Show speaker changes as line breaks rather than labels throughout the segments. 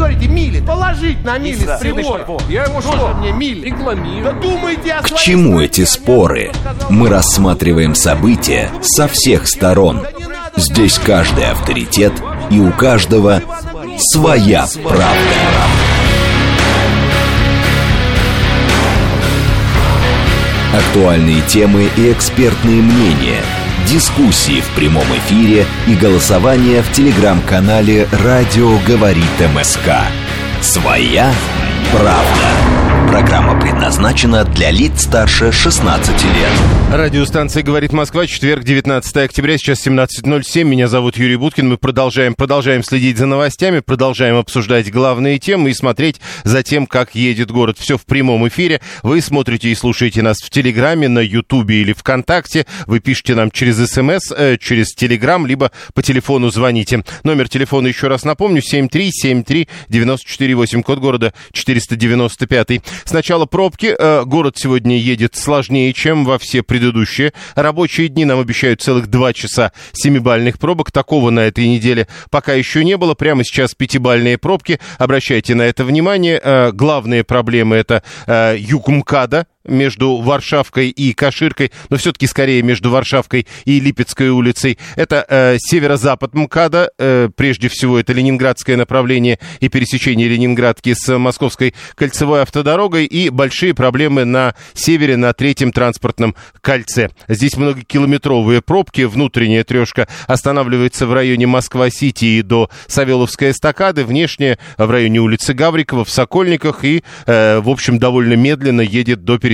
говорите, мили, положить на мили с.
Я ему что?
мне мили.
Рекламирую.
Да думайте о
К чему эти споры? Мы рассматриваем события со всех сторон. Здесь каждый авторитет и у каждого своя правда. Актуальные темы и экспертные мнения, дискуссии в прямом эфире и голосование в телеграм-канале «Радио говорит МСК». Своя правда. Программа предназначена для лиц старше 16 лет.
Радиостанция «Говорит Москва», четверг, 19 октября, сейчас 17.07. Меня зовут Юрий Буткин. Мы продолжаем, продолжаем следить за новостями, продолжаем обсуждать главные темы и смотреть за тем, как едет город. Все в прямом эфире. Вы смотрите и слушаете нас в Телеграме, на Ютубе или ВКонтакте. Вы пишете нам через СМС, э, через Телеграм, либо по телефону звоните. Номер телефона, еще раз напомню, 7373948, код города 495. Сначала пробки. Э, Город сегодня едет сложнее, чем во все предыдущие рабочие дни. Нам обещают целых два часа семибальных пробок. Такого на этой неделе пока еще не было. Прямо сейчас пятибальные пробки. Обращайте на это внимание. Э, Главные проблемы это э, юг МКАДа, между Варшавкой и Каширкой, но все-таки скорее между Варшавкой и Липецкой улицей. Это э, северо-запад МКАДа, э, прежде всего это ленинградское направление и пересечение Ленинградки с Московской кольцевой автодорогой и большие проблемы на севере, на третьем транспортном кольце. Здесь многокилометровые пробки, внутренняя трешка останавливается в районе Москва-Сити и до Савеловской эстакады, внешняя в районе улицы Гаврикова, в Сокольниках и, э, в общем, довольно медленно едет до пересечения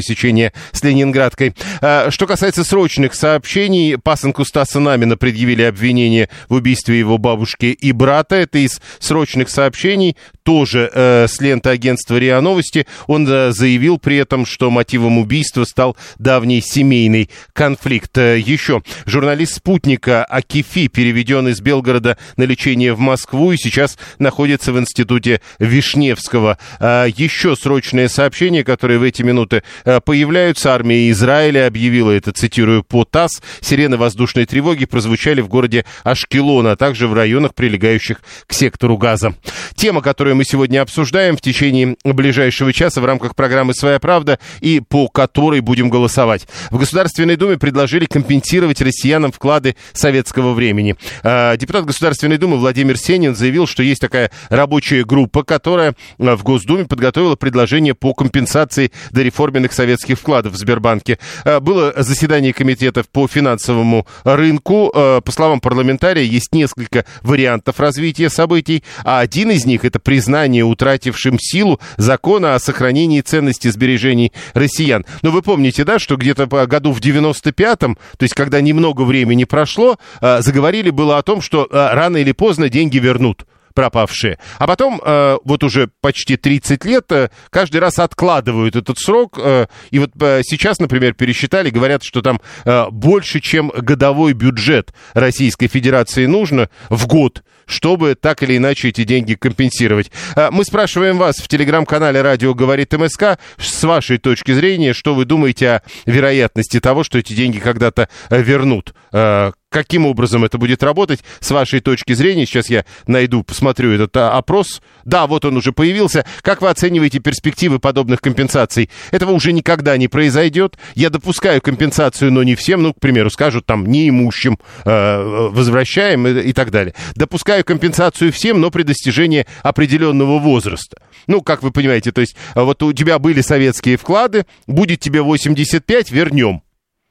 с Ленинградкой. А, Что касается срочных сообщений, пасынку Стаса Намина предъявили обвинение в убийстве его бабушки и брата. Это из срочных сообщений, тоже э, с ленты агентства РИА Новости. Он э, заявил при этом, что мотивом убийства стал давний семейный конфликт. Э, Еще журналист «Спутника» Акифи переведен из Белгорода на лечение в Москву и сейчас находится в институте Вишневского. А, Еще срочное сообщение, которое в эти минуты э, появляются. Армия Израиля объявила это, цитирую, по ТАСС. Сирены воздушной тревоги прозвучали в городе Ашкелон, а также в районах, прилегающих к сектору газа. Тема, которую мы сегодня обсуждаем в течение ближайшего часа в рамках программы «Своя правда» и по которой будем голосовать. В Государственной Думе предложили компенсировать россиянам вклады советского времени. А, Депутат Государственной Думы Владимир Сенин заявил, что есть такая рабочая группа, которая а, в Госдуме подготовила предложение по компенсации дореформенных советских вкладов в Сбербанке. А, Было заседание комитетов по финансовому рынку. По словам парламентария, есть несколько вариантов развития событий, а один из них это признание утратившим силу закона о сохранении ценности сбережений россиян. Но вы помните, да, что где-то по году в 95-м, то есть когда немного времени прошло, а, заговорили было о том, что а, рано или поздно деньги вернут пропавшие. А потом, э, вот уже почти 30 лет, э, каждый раз откладывают этот срок. э, и вот э, сейчас, например, пересчитали, говорят, что там э, больше, чем годовой бюджет Российской Федерации нужно в год, чтобы так или иначе эти деньги компенсировать. Э, мы спрашиваем вас в телеграм-канале «Радио говорит МСК», с вашей точки зрения, что вы думаете о вероятности того, что эти деньги когда-то э, вернут? Э, Каким образом это будет работать с вашей точки зрения? Сейчас я найду, посмотрю этот а, опрос. Да, вот он уже появился. Как вы оцениваете перспективы подобных компенсаций? Этого уже никогда не произойдет. Я допускаю компенсацию, но не всем. Ну, к примеру, скажут там неимущим э, возвращаем и, и так далее. Допускаю компенсацию всем, но при достижении определенного возраста. Ну, как вы понимаете, то есть а вот у тебя были советские вклады, будет тебе 85, вернем.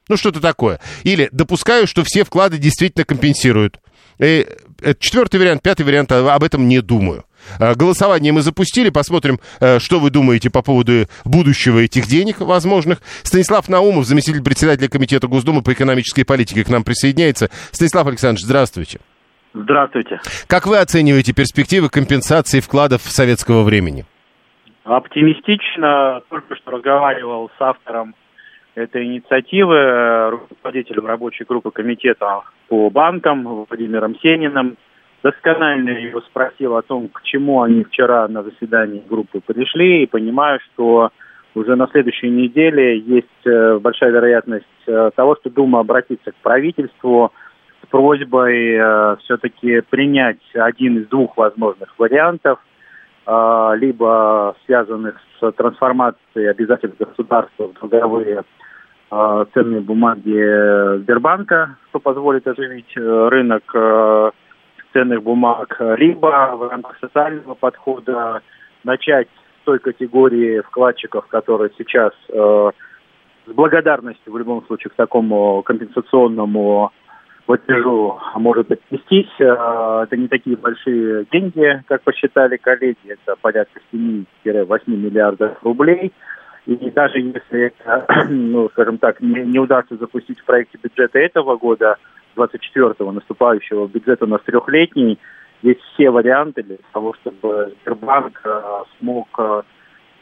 Ну, что-то такое. Или допускаю, что все вклады действительно компенсируют. И, это четвертый вариант, пятый вариант, а, об этом не думаю. А, Голосование мы запустили, посмотрим, э, что вы думаете по поводу будущего этих денег возможных. Станислав Наумов, заместитель председателя Комитета Госдумы по экономической политике, к нам присоединяется. Станислав Александрович, здравствуйте.
Здравствуйте.
Как вы оцениваете перспективы компенсации вкладов советского времени?
Оптимистично. Только что разговаривал с автором этой инициативы, э, руководителем рабочей группы комитета по банкам Владимиром Сениным. Досконально его спросил о том, к чему они вчера на заседании группы пришли, и понимаю, что уже на следующей неделе есть э, большая вероятность э, того, что Дума обратится к правительству просьбой э, все-таки принять один из двух возможных вариантов а, либо связанных с трансформацией обязательств государства в долговые а, ценные бумаги Сбербанка, что позволит оживить э, рынок э, ценных бумаг, либо в рамках социального подхода начать с той категории вкладчиков, которые сейчас э, с благодарностью в любом случае к такому компенсационному платежу может отнестись. Э, это не такие большие деньги, как посчитали коллеги, это порядка 7-8 миллиардов рублей. И даже если ну, скажем так, не, не удастся запустить в проекте бюджета этого года, 24-го наступающего, бюджет у нас трехлетний, есть все варианты для того, чтобы Сбербанк э, смог э,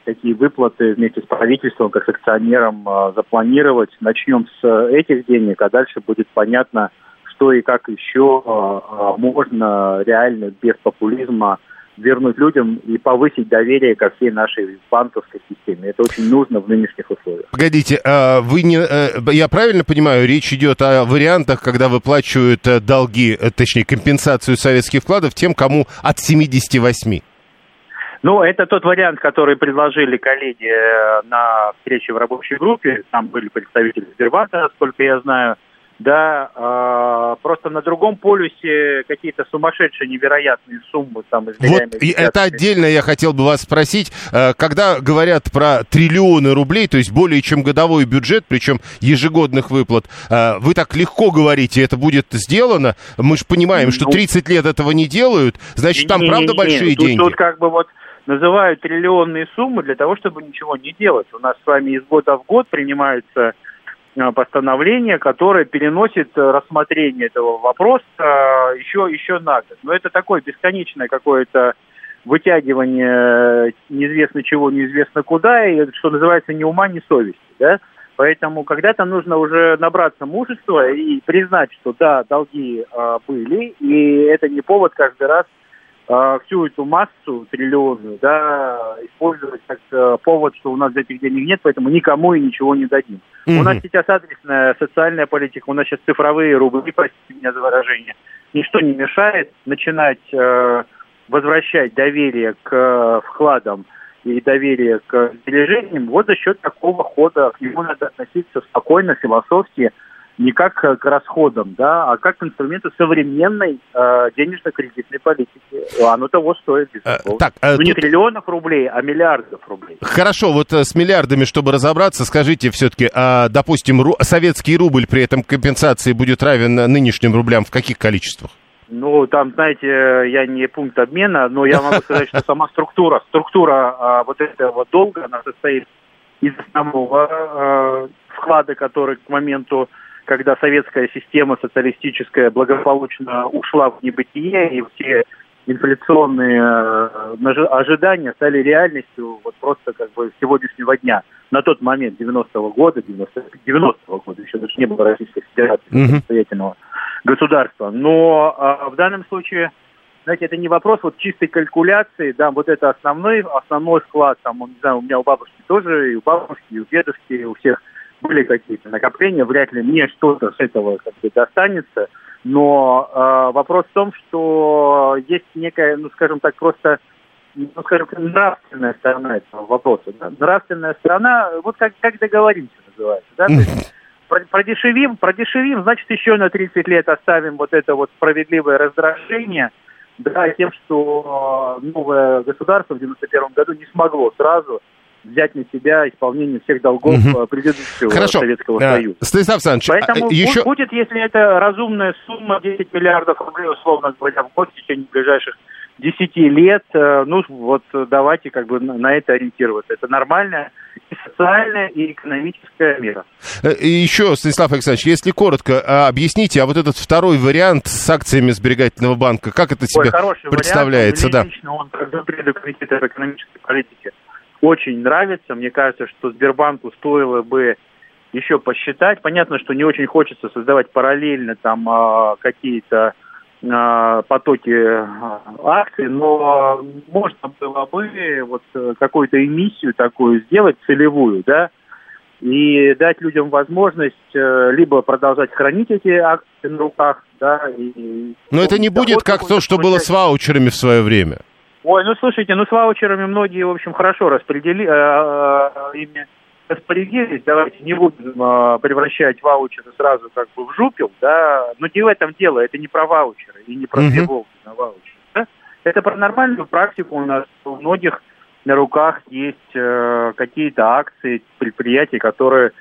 такие выплаты вместе с правительством, как с акционером запланировать. Начнем с этих денег, а дальше будет понятно, что и как еще а, а, можно реально без популизма вернуть людям и повысить доверие ко всей нашей банковской системе. Это очень нужно в нынешних условиях.
Погодите, а вы не, э, я правильно понимаю, речь идет о вариантах, когда выплачивают э, долги, э, точнее компенсацию советских вкладов тем, кому от 78?
Ну, это тот вариант, который предложили коллеги на встрече в рабочей группе. Там были представители Сбербанка, насколько я знаю да, э, просто на другом полюсе какие-то сумасшедшие невероятные суммы там
Вот и это отдельно я хотел бы вас спросить, э, когда говорят про триллионы рублей, то есть более чем годовой бюджет, причем ежегодных выплат, э, вы так легко говорите, это будет сделано, мы же понимаем, что 30 ну, лет этого не делают, значит там не, правда не, большие
не,
деньги.
Тут, тут как бы вот называют триллионные суммы для того, чтобы ничего не делать. У нас с вами из года в год принимаются постановление, которое переносит э, рассмотрение этого вопроса еще, еще на год. Но это такое бесконечное какое-то вытягивание неизвестно чего, неизвестно куда, и, что называется, ни ума, ни совести. Да? Поэтому когда-то нужно уже набраться мужества и признать, что да, долги э, были, и это не повод каждый раз э, всю эту массу триллионную да, использовать как э, повод, что у нас этих денег нет, поэтому никому и ничего не дадим. Mm-hmm. У нас сейчас адресная социальная политика, у нас сейчас цифровые рубли, простите меня за выражение. Ничто не мешает начинать э, возвращать доверие к э, вкладам и доверие к сбережениям вот за счет такого хода. К нему надо относиться спокойно, философски, не как к расходам, да, а как к инструменту современной э, денежно-кредитной политики. Оно того стоит, безусловно. так, э, ну, не триллионов рублей, а миллиардов рублей.
Хорошо, вот э, с миллиардами, чтобы разобраться, скажите все-таки, а, допустим, ру- советский рубль при этом компенсации будет равен нынешним рублям в каких количествах?
Ну, там, знаете, я не пункт обмена, но я могу сказать, что сама структура, структура а, вот этого долга, она состоит из основного а, вклада, который к моменту когда советская система социалистическая благополучно ушла в небытие, и все инфляционные э, ожидания стали реальностью вот просто как бы сегодняшнего дня. На тот момент, 90-го года, 90 90-го года, еще даже не было Российской Федерации mm-hmm. самостоятельного государства. Но а, в данном случае, знаете, это не вопрос вот чистой калькуляции, да, вот это основной, основной вклад, там, не знаю, у меня у бабушки тоже, и у бабушки, и у дедушки, и у всех были какие-то накопления, вряд ли мне что-то с этого как бы достанется. Но э, вопрос в том, что есть некая, ну, скажем так, просто, ну, скажем, нравственная сторона этого вопроса. Да? Нравственная сторона, вот как, как договоримся называется. Да? То есть, продешевим, продешевим, значит, еще на 30 лет оставим вот это вот справедливое раздражение, да, тем, что новое государство в 91 году не смогло сразу взять на себя исполнение всех долгов угу. предыдущего
Хорошо.
Советского а, Союза.
Станислав Александрович,
Поэтому а, еще... будет, если это разумная сумма, 10 миллиардов рублей, условно говоря, в год в течение ближайших 10 лет, э, ну вот давайте как бы на это ориентироваться. Это нормальная и социальная, и экономическая мера.
Э, и еще, Станислав Александрович, если коротко, а, объясните, а вот этот второй вариант с акциями сберегательного банка, как это себе Ой, представляется?
Вариант, да. лично он как комитета экономической политики очень нравится. Мне кажется, что Сбербанку стоило бы еще посчитать. Понятно, что не очень хочется создавать параллельно там а, какие-то а, потоки а, акций, но можно было бы вот какую-то эмиссию такую сделать целевую, да, и дать людям возможность э, либо продолжать хранить эти акции на руках, да, и...
Но это не будет как то, что было с ваучерами в свое время.
Ой, ну слушайте, ну с ваучерами многие, в общем, хорошо распределили, э, ими распорядились. Давайте не будем э, превращать ваучеры сразу как бы в жупел, да. Но не в этом дело, это не про ваучеры и не про тревогу на ваучеры. да. Это про нормальную практику у нас у многих на руках есть э, какие-то акции предприятий, которые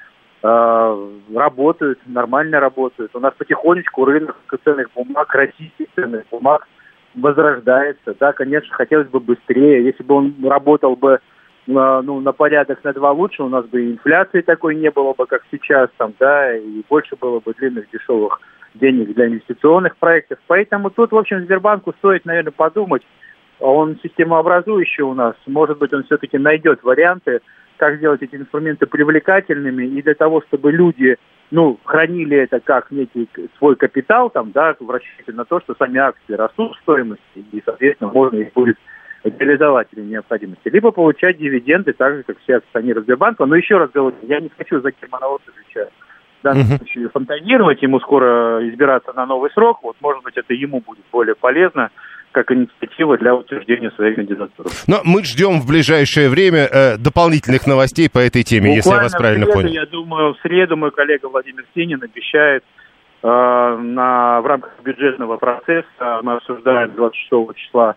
э, работают, нормально работают. У нас потихонечку рынок ценных бумаг, российских ценных бумаг возрождается. Да, конечно, хотелось бы быстрее. Если бы он работал бы э, ну, на порядок на два лучше, у нас бы и инфляции такой не было бы, как сейчас, там, да, и больше было бы длинных дешевых денег для инвестиционных проектов. Поэтому тут, в общем, Сбербанку стоит, наверное, подумать. Он системообразующий у нас. Может быть, он все-таки найдет варианты, как сделать эти инструменты привлекательными и для того, чтобы люди ну, хранили это как некий свой капитал, там, да, в расчете на то, что сами акции растут в стоимости, и, соответственно, можно их будет реализовать при необходимости. Либо получать дивиденды, так же, как все акционеры Сбербанка. Но еще раз говорю, я не хочу за Германа Оттовича в данном случае фонтанировать, ему скоро избираться на новый срок. Вот, может быть, это ему будет более полезно, как инициатива для утверждения своей кандидатуры.
Но мы ждем в ближайшее время э, дополнительных новостей по этой теме, если я вас
Буквально
правильно
среду,
понял.
Я думаю, в среду мой коллега Владимир Синин обещает э, на, в рамках бюджетного процесса, мы обсуждаем 26 числа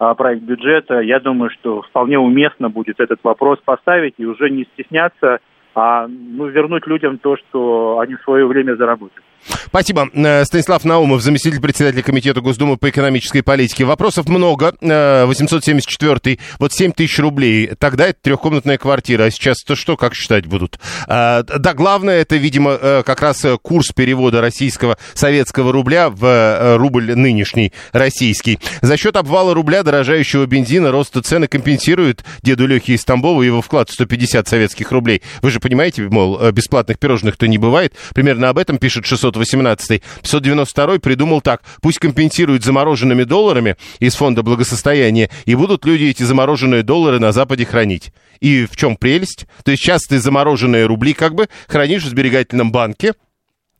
э, проект бюджета, я думаю, что вполне уместно будет этот вопрос поставить и уже не стесняться, а ну, вернуть людям то, что они в свое время заработали.
Спасибо. Э, Станислав Наумов, заместитель председателя Комитета Госдумы по экономической политике. Вопросов много. Э, 874 вот 7 тысяч рублей. Тогда это трехкомнатная квартира. А сейчас-то что, как считать будут? Э, Да, главное, это, видимо, э, как раз э, курс перевода российского советского рубля в э, рубль нынешний, российский. За счет обвала рубля, дорожающего бензина, роста цены компенсирует деду Лехе из Тамбова его вклад в 150 советских рублей. Вы же понимаете, мол, э, бесплатных пирожных-то не бывает. Примерно об этом пишет 618 592 придумал так. Пусть компенсируют замороженными долларами из фонда благосостояния, и будут люди эти замороженные доллары на Западе хранить. И в чем прелесть? То есть сейчас ты замороженные рубли как бы хранишь в сберегательном банке,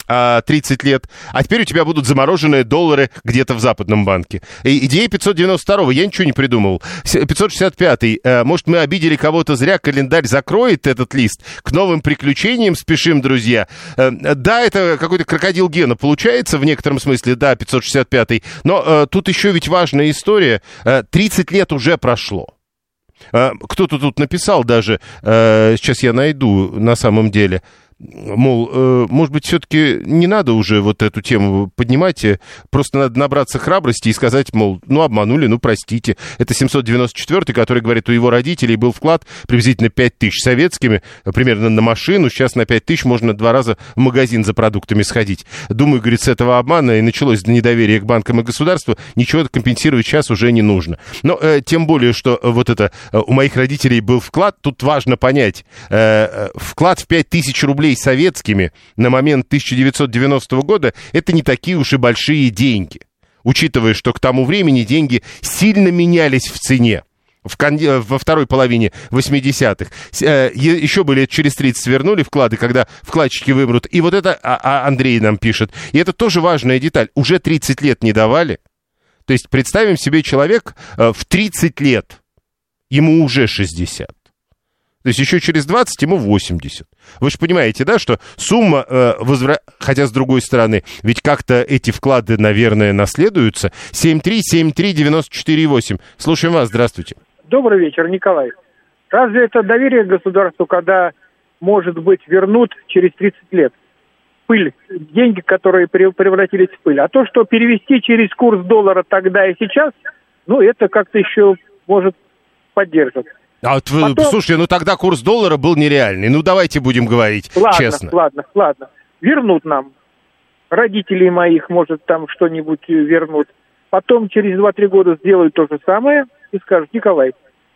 30 лет, а теперь у тебя будут замороженные доллары где-то в западном банке. И идея 592 я ничего не придумывал. С- 565 э, может, мы обидели кого-то зря, календарь закроет этот лист. К новым приключениям спешим, друзья. Э, Да, это какой-то крокодил Гена получается в некотором смысле, да, 565 но э, тут еще ведь важная история. Э, 30 лет уже прошло. Кто-то тут написал даже, сейчас я найду на самом деле, мол, э, может быть, все-таки не надо уже вот эту тему поднимать, э, просто надо набраться храбрости и сказать, мол, ну, обманули, ну, простите. Это 794 который говорит, у его родителей был вклад приблизительно 5 тысяч советскими, примерно на машину, сейчас на 5 тысяч можно два раза в магазин за продуктами сходить. Думаю, говорит, с этого обмана и началось недоверие к банкам и государству, ничего компенсировать сейчас уже не нужно. Но э, тем более, что вот это, э, у моих родителей был вклад, тут важно понять, э, вклад в 5 тысяч рублей советскими на момент 1990 года, это не такие уж и большие деньги. Учитывая, что к тому времени деньги сильно менялись в цене. В кон- э, во второй половине 80-х. С- э, еще бы лет через 30 вернули вклады, когда вкладчики вымрут. И вот это а, а Андрей нам пишет. И это тоже важная деталь. Уже 30 лет не давали. То есть представим себе человек э, в 30 лет, ему уже 60. То есть еще через 20 ему 80. Вы же понимаете, да, что сумма, э, возвра- хотя с другой стороны, ведь как-то эти вклады, наверное, наследуются. 7373948. Слушаем вас, здравствуйте.
Добрый вечер, Николай. Разве это доверие государству, когда, может быть, вернут через 30 лет? Пыль, деньги, которые прев- превратились в пыль. А то, что перевести через курс доллара тогда и сейчас, ну, это как-то еще может поддерживать.
А вот вы,
Потом-
слушайте, ну тогда курс доллара был нереальный. Ну давайте будем говорить
Ладно,
честно.
ладно, ладно. Вернут нам. Родителей моих, может, там что-нибудь вернут. Потом через 2-3 года сделают то же самое и скажут, Николай,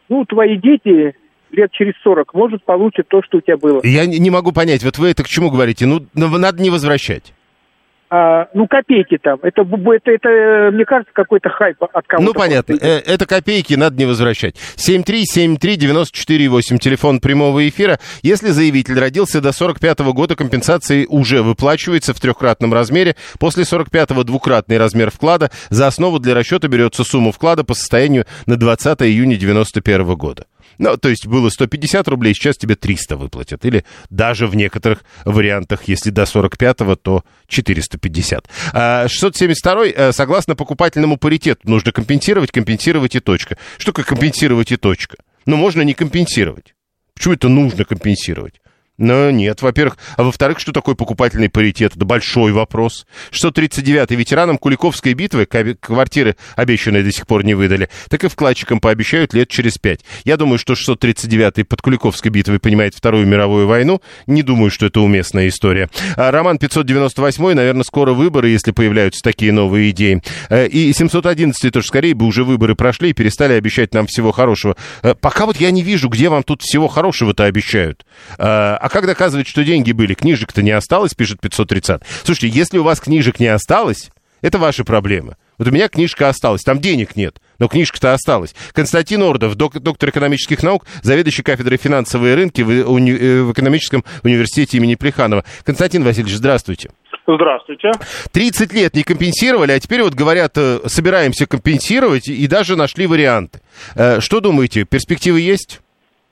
ну, твои дети лет через 40, может, получат то, что у тебя было.
Я не могу понять, вот вы это к чему говорите? Ну, надо не возвращать.
А, ну, копейки там. Это, это, это, мне кажется, какой-то хайп от кого-то.
Ну, понятно. Э, Это копейки, надо не возвращать. 7373948, телефон прямого эфира. Если заявитель родился до 45 года, компенсации уже выплачивается в трехкратном размере. После 45-го двукратный размер вклада. За основу для расчета берется сумма вклада по состоянию на 20 июня 91 года. Ну, то есть было 150 рублей, сейчас тебе 300 выплатят. Или даже в некоторых вариантах, если до 45-го, то 450. А 672 э, согласно покупательному паритету, нужно компенсировать, компенсировать и точка. Что такое компенсировать и точка? Ну, можно не компенсировать. Почему это нужно компенсировать? Ну, нет, во-первых. А во-вторых, что такое покупательный паритет? Это большой вопрос. 639-й ветеранам Куликовской битвы квартиры обещанные до сих пор не выдали, так и вкладчикам пообещают лет через пять. Я думаю, что 639-й под Куликовской битвой понимает Вторую мировую войну. Не думаю, что это уместная история. А Роман 598-й, наверное, скоро выборы, если появляются такие новые идеи. Э, И 711-й тоже скорее бы уже выборы прошли и перестали обещать нам всего хорошего. Э, Пока вот я не вижу, где вам тут всего хорошего-то обещают. Э, А как доказывать, что деньги были? Книжек-то не осталось, пишет 530. Слушайте, если у вас книжек не осталось, это ваши проблемы. Вот у меня книжка осталась, там денег нет, но книжка-то осталась. Константин Ордов, док- доктор экономических наук, заведующий кафедрой финансовые рынки в, уни- э, в экономическом университете имени Плеханова. Константин Васильевич, здравствуйте.
Здравствуйте.
30 лет не компенсировали, а теперь вот говорят, э, собираемся компенсировать и даже нашли варианты. Э, Что думаете, перспективы есть?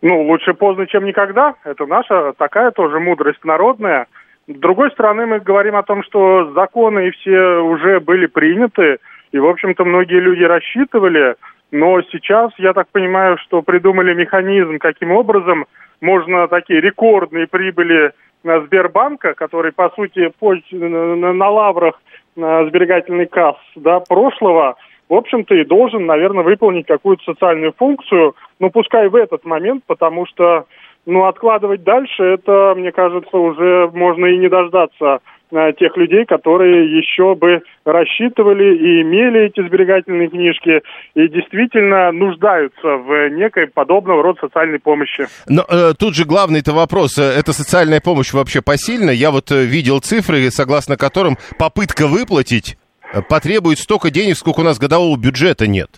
Ну, лучше поздно, чем никогда. Это наша такая тоже мудрость народная. С другой стороны, мы говорим о том, что законы и все уже были приняты, и, в общем-то, многие люди рассчитывали, но сейчас, я так понимаю, что придумали механизм, каким образом можно такие рекордные прибыли Сбербанка, который, по сути, на, лаврах сберегательный касс да, прошлого, в общем-то, и должен, наверное, выполнить какую-то социальную функцию, ну, пускай в этот момент, потому что, ну, откладывать дальше, это, мне кажется, уже можно и не дождаться э, тех людей, которые еще бы рассчитывали и имели эти сберегательные книжки и действительно нуждаются в некой подобного рода социальной помощи.
Но э, тут же главный-то вопрос, э, эта социальная помощь вообще посильна? Я вот э, видел цифры, согласно которым попытка выплатить потребует столько денег, сколько у нас годового бюджета нет.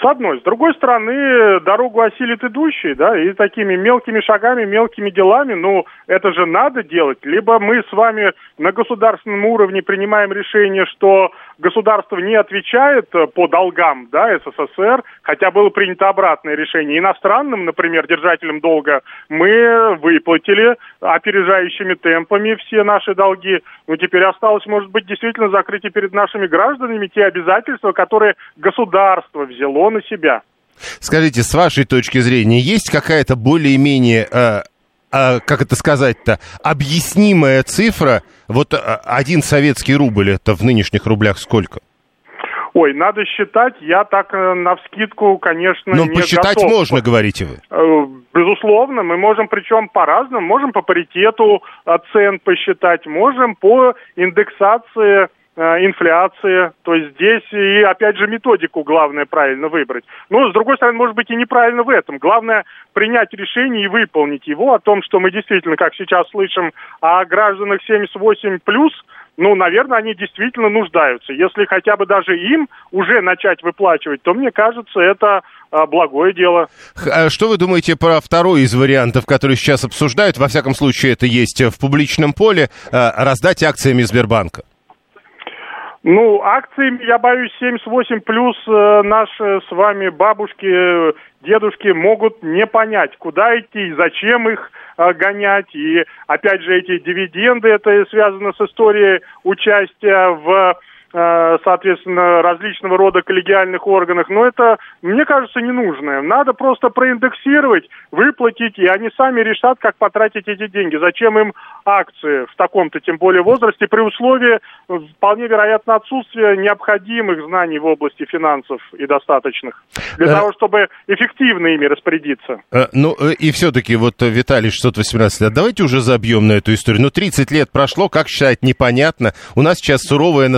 С одной. С другой стороны, дорогу осилит идущий, да, и такими мелкими шагами, мелкими делами, ну, это же надо делать. Либо мы с вами на государственном уровне принимаем решение, что государство не отвечает э, по долгам, да, СССР, хотя было принято обратное решение. Иностранным, например, держателям долга мы выплатили опережающими темпами все наши долги. Ну, теперь осталось, может быть, действительно закрыть и перед нашими гражданами те обязательства, которые государство взяло на себя.
Скажите, с вашей точки зрения, есть какая-то более-менее, э, э, как это сказать-то, объяснимая цифра? Вот э, один советский рубль, это в нынешних рублях сколько?
Ой, надо считать, я так э, навскидку, конечно,
Ну,
не
посчитать
готов.
можно, говорите вы.
Э, Безусловно, мы можем, причем по-разному, можем по паритету э, цен посчитать, можем по индексации э, инфляции, то есть здесь и опять же методику главное правильно выбрать. Но с другой стороны, может быть и неправильно в этом. Главное принять решение и выполнить его о том, что мы действительно, как сейчас слышим, о гражданах 78 плюс, ну, наверное, они действительно нуждаются. Если хотя бы даже им уже начать выплачивать, то мне кажется, это а, благое дело.
А Что вы думаете про второй из вариантов, который сейчас обсуждают? Во всяком случае, это есть в публичном поле. э, Раздать акциями Сбербанка.
Ну, акциями, я боюсь, 78 плюс э, наши с вами бабушки, дедушки могут не понять, куда идти и зачем их э, гонять. И опять же, эти дивиденды, это связано с историей участия в соответственно, различного рода коллегиальных органах, но это, мне кажется, ненужное. Надо просто проиндексировать, выплатить, и они сами решат, как потратить эти деньги. Зачем им акции в таком-то, тем более, возрасте, при условии, э, вполне вероятно, отсутствия необходимых знаний в области финансов и достаточных, для
Э.
того, чтобы эффективно ими распорядиться.
Э, Ну, э, и все-таки, вот, э, Виталий, 618 лет, давайте уже забьем на эту историю. Ну, 30 лет прошло, как считать, непонятно. У нас сейчас суровая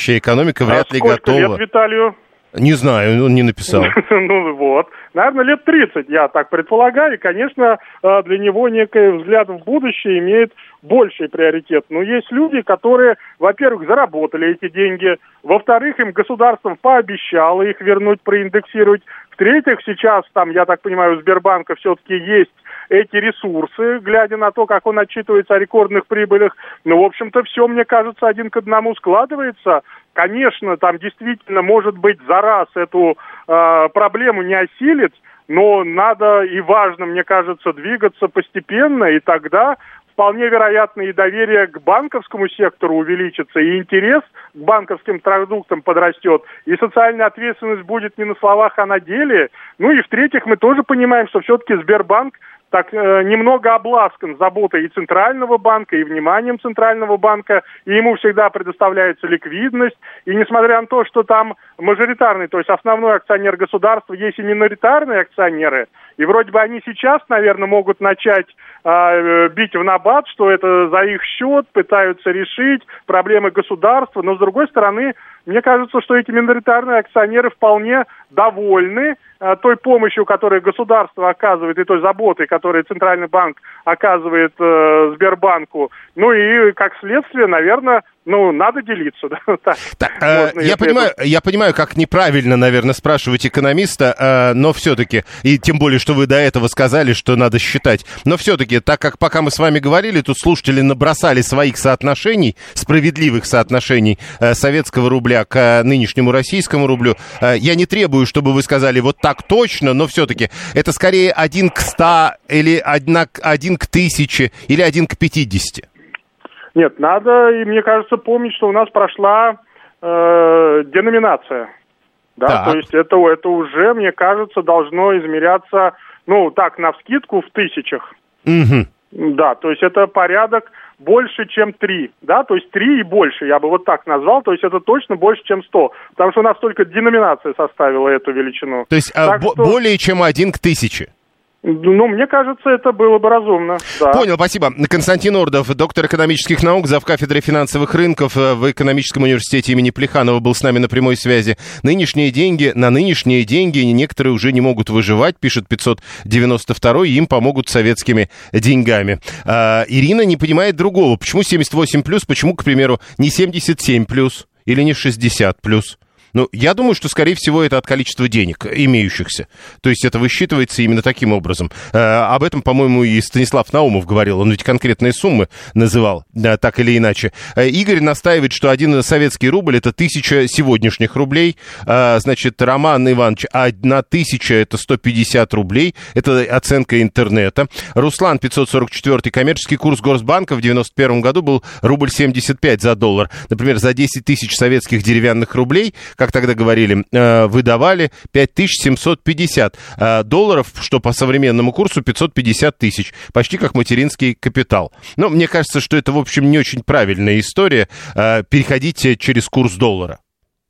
настоящая экономика вряд
а
ли готова.
лет Виталию?
Не знаю, он не написал.
Ну вот, наверное, лет 30, я так предполагаю. И, конечно, э, для него некий взгляд в будущее имеет больший приоритет. Но есть люди, которые, во-первых, заработали эти деньги, во-вторых, им государство пообещало их вернуть, проиндексировать, в-третьих, сейчас там, я так понимаю, у Сбербанка все-таки есть эти ресурсы, глядя на то, как он отчитывается о рекордных прибылях. Ну, в общем-то, все, мне кажется, один к одному складывается. Конечно, там действительно, может быть, за раз эту э, проблему не осилить, но надо и важно, мне кажется, двигаться постепенно, и тогда вполне вероятно и доверие к банковскому сектору увеличится, и интерес к банковским продуктам подрастет, и социальная ответственность будет не на словах, а на деле. Ну и в-третьих, мы тоже понимаем, что все-таки Сбербанк так э, немного обласкан заботой и Центрального банка, и вниманием Центрального банка, и ему всегда предоставляется ликвидность. И несмотря на то, что там мажоритарный, то есть основной акционер государства, есть и миноритарные акционеры, и вроде бы они сейчас, наверное, могут начать э, бить в набат, что это за их счет, пытаются решить проблемы государства, но с другой стороны, мне кажется, что эти миноритарные акционеры вполне довольны э, той помощью, которую государство оказывает, и той заботой, которую Центральный банк оказывает э, Сбербанку. Ну и, как следствие, наверное, ну, надо делиться, да.
так, так, э, я, понимаю, это... я понимаю, как неправильно, наверное, спрашивать экономиста, э, но все-таки, и тем более, что вы до этого сказали, что надо считать, но все-таки, так как пока мы с вами говорили, тут слушатели набросали своих соотношений, справедливых соотношений э, советского рубля к нынешнему российскому рублю, я не требую, чтобы вы сказали вот так точно, но все-таки это скорее один к ста или одна, один к тысяче или один к пятидесяти.
Нет, надо, и мне кажется, помнить, что у нас прошла э, деноминация. Да, так. то есть это, это уже, мне кажется, должно измеряться, ну, так, на вскидку в тысячах. Угу. Да, то есть это порядок больше, чем три, да, то есть три и больше, я бы вот так назвал, то есть это точно больше, чем сто, потому что у нас только деноминация составила эту величину.
То есть а, что... более чем один к тысяче?
Ну, мне кажется, это было бы разумно. Да.
Понял, спасибо. Константин Ордов, доктор экономических наук, зав. кафедры финансовых рынков э, в экономическом университете имени Плеханова был с нами на прямой связи. Нынешние деньги, на нынешние деньги некоторые уже не могут выживать, пишет 592 им помогут советскими деньгами. А, Ирина не понимает другого. Почему 78 плюс, почему, к примеру, не 77 плюс или не 60 плюс? Ну, я думаю, что, скорее всего, это от количества денег имеющихся. То есть это высчитывается именно таким образом. Э, об этом, по-моему, и Станислав Наумов говорил. Он ведь конкретные суммы называл, да, так или иначе. Э, Игорь настаивает, что один советский рубль это тысяча сегодняшних рублей. Э, значит, Роман Иванович, одна тысяча это 150 рублей. Это оценка интернета. Руслан, 544 коммерческий курс Госбанка в 91 году был рубль 75 за доллар. Например, за 10 тысяч советских деревянных рублей как тогда говорили, э, выдавали 5750 э, долларов, что по современному курсу 550 тысяч. Почти как материнский капитал. Но мне кажется, что это, в общем, не очень правильная история э, переходить через курс доллара.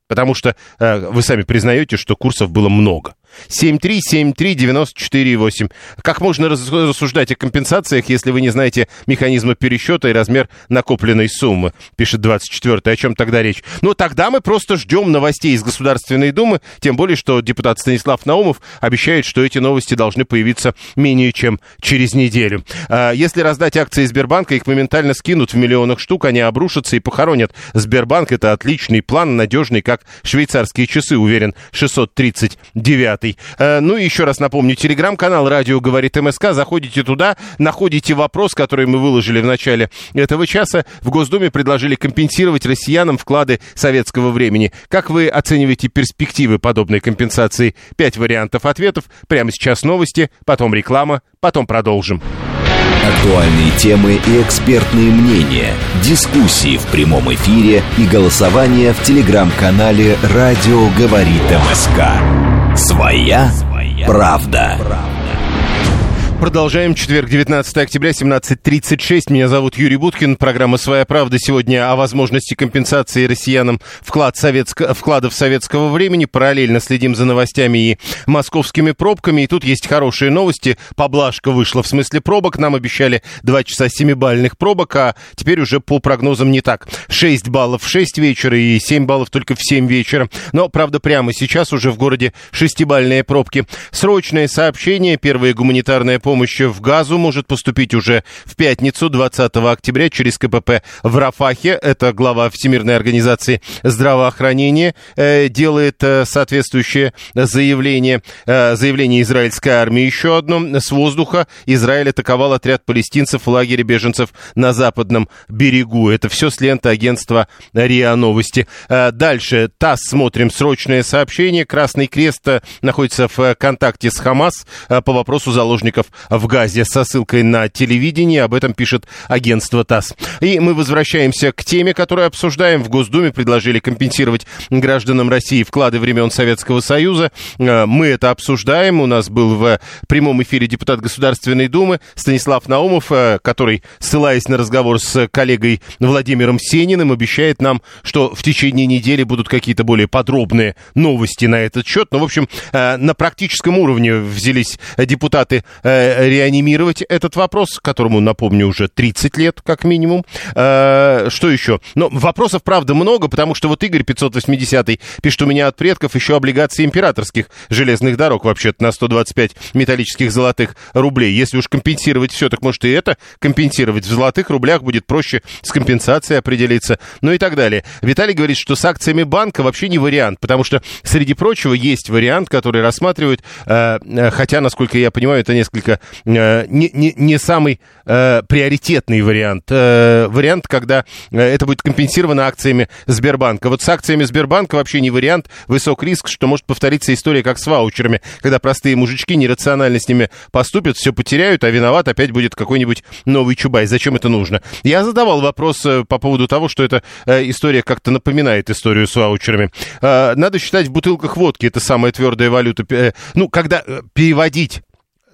Потому что вы сами признаете, что курсов было много. 7373948. Как можно рассуждать о компенсациях, если вы не знаете механизма пересчета и размер накопленной суммы? Пишет 24 О чем тогда речь? Ну, тогда мы просто ждем новостей из Государственной Думы, тем более, что депутат Станислав Наумов обещает, что эти новости должны появиться менее чем через неделю. А, если раздать акции Сбербанка, их моментально скинут в миллионах штук, они обрушатся и похоронят. Сбербанк это отличный план, надежный, как швейцарские часы, уверен 639 пятый. Э, ну и еще раз напомню, телеграм-канал «Радио говорит МСК». Заходите туда, находите вопрос, который мы выложили в начале этого часа. В Госдуме предложили компенсировать россиянам вклады советского времени. Как вы оцениваете перспективы подобной компенсации? Пять вариантов ответов. Прямо сейчас новости, потом реклама, потом продолжим.
Актуальные темы и экспертные мнения, дискуссии в прямом эфире и голосование в телеграм-канале «Радио говорит МСК». Своя, правда.
Продолжаем. Четверг, 19 октября, 17.36. Меня зовут Юрий Буткин. Программа «Своя правда» сегодня о возможности компенсации россиянам вклад советско... вкладов советского времени. Параллельно следим за новостями и московскими пробками. И тут есть хорошие новости. Поблажка вышла в смысле пробок. Нам обещали 2 часа семибальных пробок, а теперь уже по прогнозам не так. 6 баллов в 6 вечера и 7 баллов только в 7 вечера. Но, правда, прямо сейчас уже в городе шестибальные пробки. Срочное сообщение. Первая гуманитарная помощь помощь в газу может поступить уже в пятницу, 20 октября, через КПП в Рафахе. Это глава Всемирной организации здравоохранения э, делает э, соответствующее заявление. Э, заявление израильской армии еще одно. С воздуха Израиль атаковал отряд палестинцев в лагере беженцев на западном берегу. Это все с ленты агентства РИА Новости. Э, дальше ТАСС смотрим срочное сообщение. Красный Крест э, находится в контакте с Хамас э, по вопросу заложников в Газе со ссылкой на телевидение. Об этом пишет агентство ТАСС. И мы возвращаемся к теме, которую обсуждаем. В Госдуме предложили компенсировать гражданам России вклады времен Советского Союза. Э, мы это обсуждаем. У нас был в прямом эфире депутат Государственной Думы Станислав Наумов, э, который, ссылаясь на разговор с коллегой Владимиром Сениным, обещает нам, что в течение недели будут какие-то более подробные новости на этот счет. Ну, в общем, э, на практическом уровне взялись депутаты реанимировать этот вопрос, которому, напомню, уже 30 лет, как минимум. Э, что еще? Но вопросов, правда, много, потому что вот Игорь 580 пишет, у меня от предков еще облигации императорских железных дорог, вообще-то на 125 металлических золотых рублей. Если уж компенсировать все, так может и это компенсировать. В золотых рублях будет проще с компенсацией определиться, ну и так далее. Виталий говорит, что с акциями банка вообще не вариант, потому что, среди прочего, есть вариант, который рассматривают, э, э, хотя, насколько я понимаю, это несколько Э, не, не, не самый э, приоритетный вариант. Э, вариант, когда это будет компенсировано акциями Сбербанка. Вот с акциями Сбербанка вообще не вариант. Высок риск, что может повториться история, как с ваучерами, когда простые мужички нерационально с ними поступят, все потеряют, а виноват опять будет какой-нибудь новый Чубай. Зачем это нужно? Я задавал вопрос по поводу того, что эта история как-то напоминает историю с ваучерами. Надо считать в бутылках водки, это самая твердая валюта. Ну, когда переводить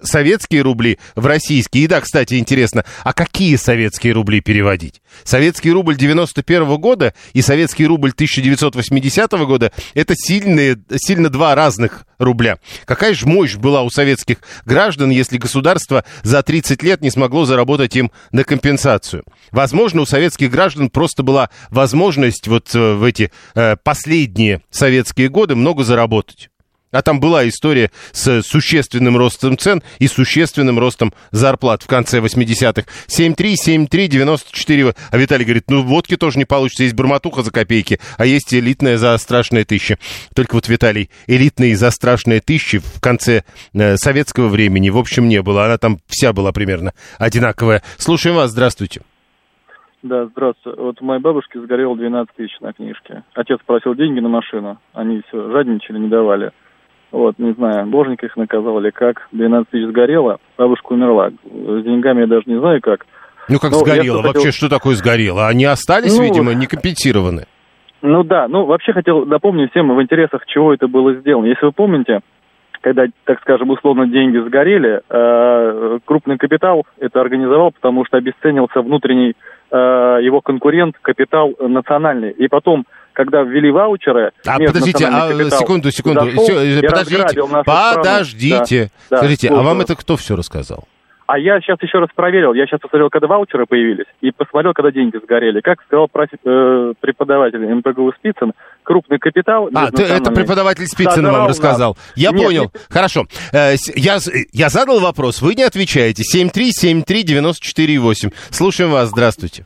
советские рубли в российские. И да, кстати, интересно, а какие советские рубли переводить? Советский рубль 91 -го года и советский рубль 1980 -го года – это сильные, сильно два разных рубля. Какая же мощь была у советских граждан, если государство за 30 лет не смогло заработать им на компенсацию? Возможно, у советских граждан просто была возможность вот э, в эти э, последние советские годы много заработать. А там была история с существенным ростом цен и существенным ростом зарплат в конце 80-х. 7-3, 7-3, 94. А Виталий говорит, ну водки тоже не получится. Есть бурматуха за копейки, а есть элитная за страшные тысячи. Только вот, Виталий, элитные за страшные тысячи в конце э, советского времени, в общем, не было. Она там вся была примерно одинаковая. Слушаем вас, здравствуйте.
Да, здравствуйте. Вот у моей бабушки сгорело 12 тысяч на книжке. Отец просил деньги на машину. Они все жадничали, не давали. Вот, не знаю, божник их наказал или как. 12 тысяч сгорело, бабушка умерла. С деньгами я даже не знаю как.
Ну как Но сгорело? Вообще хотел... что такое сгорело? Они остались, ну, видимо, не компенсированы.
Ну да, ну вообще хотел напомнить всем в интересах, чего это было сделано. Если вы помните, когда, так скажем, условно деньги сгорели, э, крупный капитал это организовал, потому что обесценился внутренний э, его конкурент, капитал национальный. И потом когда ввели ваучеры...
А, подождите, а, секунду, секунду, зашел, все, подождите, подождите. Да, Скажите, да, а вам это кто все рассказал?
А я сейчас еще раз проверил. Я сейчас посмотрел, когда ваучеры появились, и посмотрел, когда деньги сгорели. Как сказал э, преподаватель МПГУ Спицын, крупный капитал...
А, ты, это преподаватель Спицын вам рассказал. Нас. Я нет, понял. Нет. Хорошо. Э, я, я задал вопрос, вы не отвечаете. 7373948. Слушаем вас. Здравствуйте.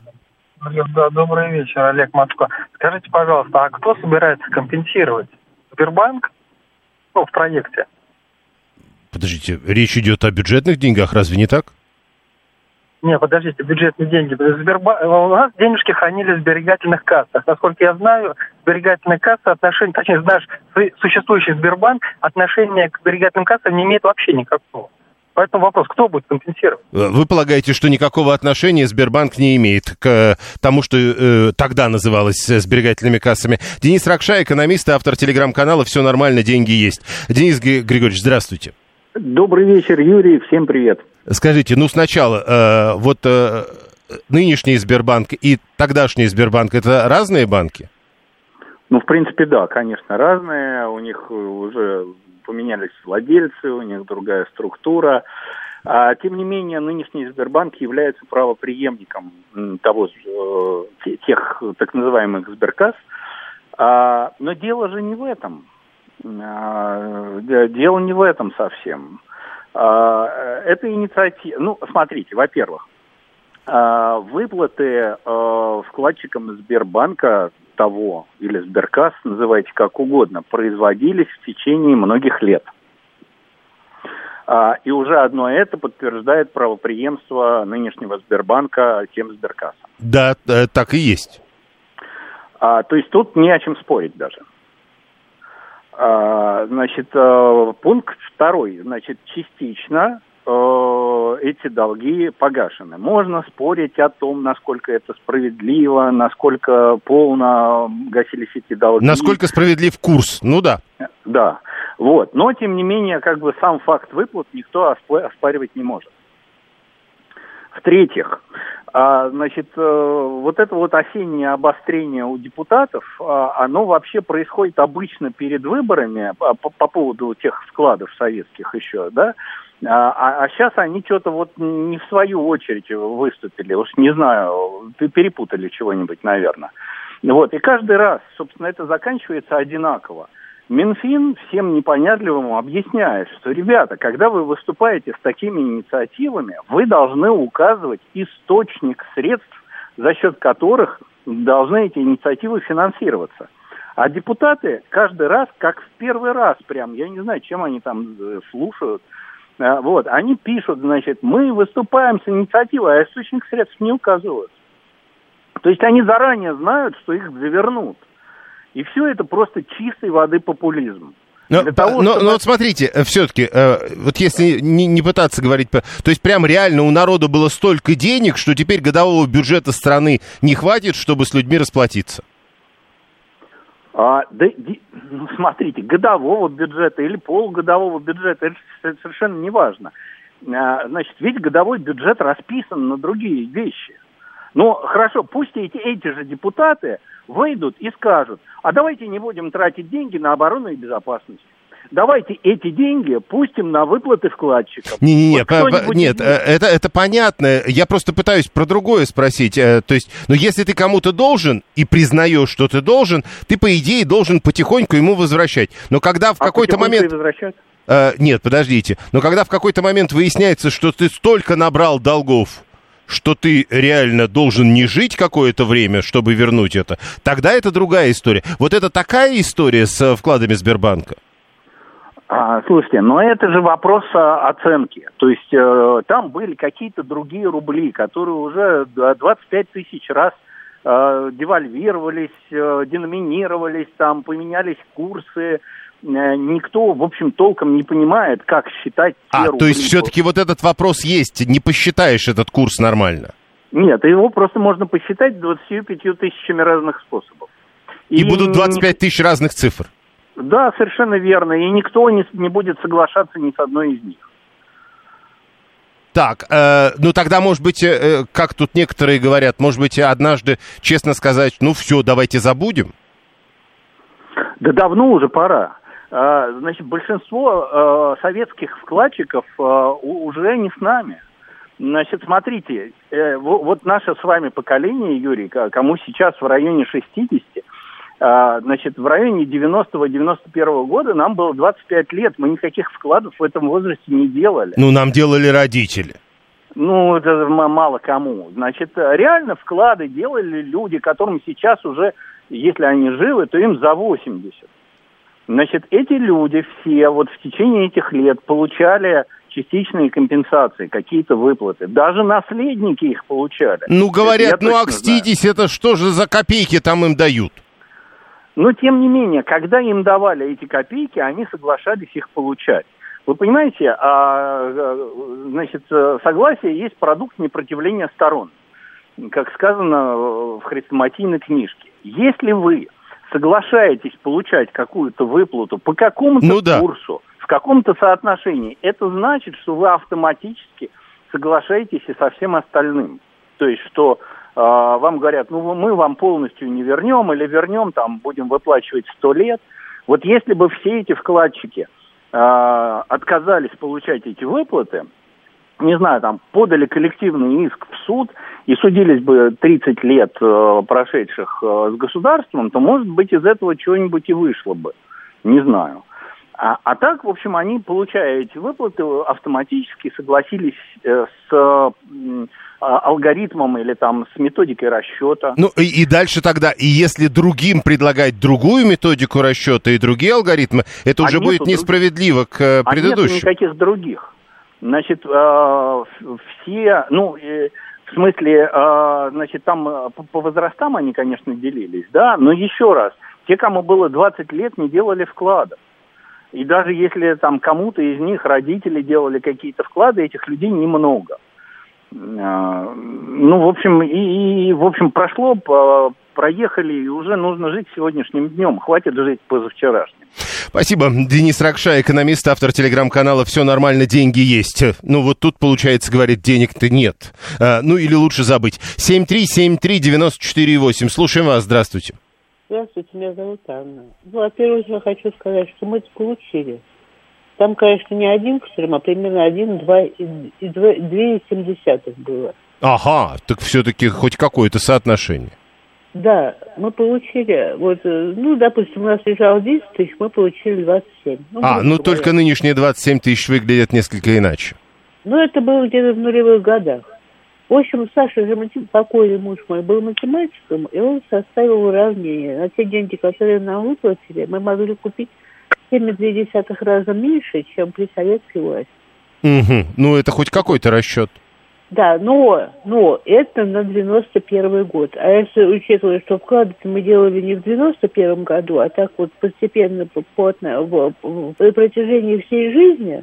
Да, добрый вечер, Олег Москва. Скажите, пожалуйста, а кто собирается компенсировать? Сбербанк? Ну, в проекте.
Подождите, речь идет о бюджетных деньгах, разве не так?
Не, подождите, бюджетные деньги. Сбербанк... У нас денежки хранились в сберегательных кассах. Насколько я знаю, сберегательная касса отношение, точнее, наш существующий Сбербанк отношения к сберегательным кассам не имеет вообще никакого. Поэтому вопрос, кто будет компенсировать? Э,
вы полагаете, что никакого отношения Сбербанк не имеет к э, тому, что э, тогда называлось э, сберегательными кассами? Денис Ракша, экономист, автор телеграм-канала «Все нормально, деньги есть». Денис Григорьевич, здравствуйте.
Добрый вечер, Юрий, всем привет.
Скажите, ну сначала, э, вот э, нынешний Сбербанк и тогдашний Сбербанк, это разные банки?
Ну, в принципе, да, конечно, разные. У них уже поменялись владельцы, у них другая структура. А, тем не менее, нынешний Сбербанк является правоприемником того, э, тех так называемых Сберкасс. А, но дело же не в этом. А, дело не в этом совсем. А, это инициатива... Ну, смотрите, во-первых, выплаты вкладчикам Сбербанка того или Сберкасс, называйте как угодно, производились в течение многих лет. И уже одно это подтверждает правоприемство нынешнего Сбербанка тем Сберкасса.
Да, э, так и есть.
А, то есть тут не о чем спорить даже. А, значит, э, пункт второй. Значит, частично э, эти долги погашены. Можно спорить о том, насколько это справедливо, насколько полно гасились эти долги.
Насколько справедлив курс, ну да.
Да, вот. Но, тем не менее, как бы сам факт выплат никто оспаривать не может. В-третьих, а, значит, э, вот это вот осеннее обострение у депутатов, а, оно вообще происходит обычно перед выборами по, по поводу тех складов советских еще, да, а, а сейчас они что-то вот не в свою очередь выступили, уж не знаю, перепутали чего-нибудь, наверное. Вот, и каждый раз, собственно, это заканчивается одинаково. Минфин всем непонятливым объясняет, что, ребята, когда вы выступаете с такими инициативами, вы должны указывать источник средств, за счет которых должны эти инициативы финансироваться. А депутаты каждый раз, как в первый раз прям, я не знаю, чем они там э, слушают, э, вот, они пишут, значит, мы выступаем с инициативой, а источник средств не указывают. То есть они заранее знают, что их завернут. И все это просто чистой воды популизм.
Но, того, но, чтобы... но вот смотрите, э, все-таки, э, вот если не, не пытаться говорить, то есть прям реально у народа было столько денег, что теперь годового бюджета страны не хватит, чтобы с людьми расплатиться?
А, да, ну, смотрите, годового бюджета или полугодового бюджета, это совершенно не важно. А, значит, ведь годовой бюджет расписан на другие вещи. Ну, хорошо, пусть эти, эти же депутаты выйдут и скажут, а давайте не будем тратить деньги на оборону и безопасность. Давайте эти деньги пустим на выплаты вкладчикам.
Не-не-не, вот нет, э, это, это понятно. Я просто пытаюсь про другое спросить. Э, то есть, ну если ты кому-то должен и признаешь, что ты должен, ты, по идее, должен потихоньку ему возвращать. Но когда в а какой-то момент... Э, нет, подождите. Но когда в какой-то момент выясняется, что ты столько набрал долгов, что ты реально должен не жить какое-то время, чтобы вернуть это, тогда это другая история. Вот это такая история с э, вкладами Сбербанка?
А, слушайте, но это же вопрос а, оценки. То есть э, там были какие-то другие рубли, которые уже 25 тысяч раз э, девальвировались, э, деноминировались, там поменялись курсы, никто, в общем, толком не понимает, как считать
А, то есть все-таки вот этот вопрос есть, не посчитаешь этот курс нормально?
Нет, его просто можно посчитать 25 тысячами разных способов.
И, и будут 25 тысяч разных цифр?
Да, совершенно верно. И никто не, не будет соглашаться ни с одной из них.
Так, э, ну тогда, может быть, э, как тут некоторые говорят, может быть, однажды честно сказать, ну все, давайте забудем?
Да давно уже пора. А, значит, большинство а, советских вкладчиков а, уже не с нами. Значит, смотрите, э, вот наше с вами поколение, Юрий, кому сейчас в районе 60, значит, в районе 90-91 года нам было 25 лет, мы никаких вкладов в этом возрасте не делали.
Ну, нам делали родители.
Ну, это мало кому. Значит, реально вклады делали люди, которым сейчас уже, если они живы, то им за 80. Значит, эти люди все вот в течение этих лет получали частичные компенсации, какие-то выплаты. Даже наследники их получали.
Ну, говорят, ну, окститесь, знаю. это что же за копейки там им дают?
Но, тем не менее, когда им давали эти копейки, они соглашались их получать. Вы понимаете, а, а значит, согласие есть продукт непротивления сторон, как сказано в хрестоматийной книжке. Если вы соглашаетесь получать какую-то выплату по какому-то ну, да. курсу, в каком-то соотношении, это значит, что вы автоматически соглашаетесь и со всем остальным. То есть, что э, вам говорят, ну мы вам полностью не вернем или вернем, там будем выплачивать сто лет. Вот если бы все эти вкладчики э, отказались получать эти выплаты, не знаю, там подали коллективный иск в суд и судились бы 30 лет э, прошедших э, с государством, то, может быть, из этого чего-нибудь и вышло бы. Не знаю. А, а так, в общем, они, получая эти выплаты, автоматически согласились э, с э, алгоритмом или там с методикой расчета.
Ну и, и дальше тогда, и если другим предлагать другую методику расчета и другие алгоритмы, это
А
уже будет
друг-
несправедливо к э,
А нет
предыдущим.
никаких других. Значит, э, все, ну, в смысле, э, значит, там э, по, возрастам они, конечно, делились, да, но еще раз, те, кому было 20 лет, не делали вкладов. И даже если там кому-то из них родители делали какие-то вклады, этих людей немного. Ну, в общем, и, и, в общем, прошло, проехали, и уже нужно жить сегодняшним днем. Хватит жить позавчерашним.
Спасибо. Денис Ракша, экономист, автор телеграм-канала «Все нормально, деньги есть». Ну вот тут, получается, говорит, денег-то нет. А, ну или лучше забыть. 7373948. Слушаем вас, здравствуйте.
Здравствуйте, меня зовут Анна. Ну, во-первых, я хочу сказать, что мы это получили. Там, конечно, не один к а примерно один, два и, и два, две и семь десятых было.
Ага, так все-таки хоть какое-то соотношение.
Да, мы получили, вот, э, ну, допустим, у нас лежало 10 тысяч, мы получили 27. Ну,
А, ну
говоря.
только нынешние 27 тысяч выглядят несколько иначе.
Ну, это было где-то в нулевых годах. В общем, Саша же, покойный муж мой, был математиком, и он составил уравнение. На те деньги, которые нам выплатили, мы могли купить в 7,2 раза меньше, чем при советской власти.
Угу. Ну это хоть какой-то расчет.
Да, но, но это на 91 год. А если учитывать, что вклады мы делали не в 91 году, а так вот постепенно, по- плотно, в, в- на протяжении всей жизни,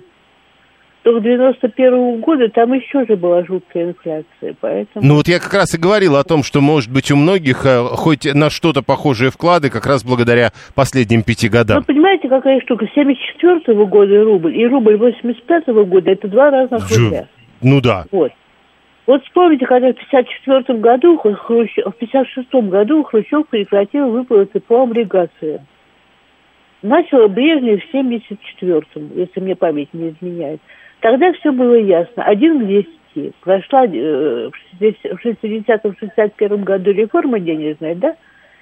то к 91 году там еще же была жуткая инфляция. Поэтому...
Ну вот я как раз и говорил о том, что может быть у многих э, хоть на что-то похожие вклады как раз благодаря последним пяти
Ну,
годам.
понимаете, какая штука? 74 года рубль и рубль 85 года – это два разных рубля.
Ну да.
Вот. Вот вспомните, когда в 54 году, в 56 году Хрущев прекратил выплаты по облигациям. Начал Брежнев в 74-м, если мне память не изменяет. Тогда все было ясно. Один к 10. Прошла э, в 60-61 году реформа денежная, да?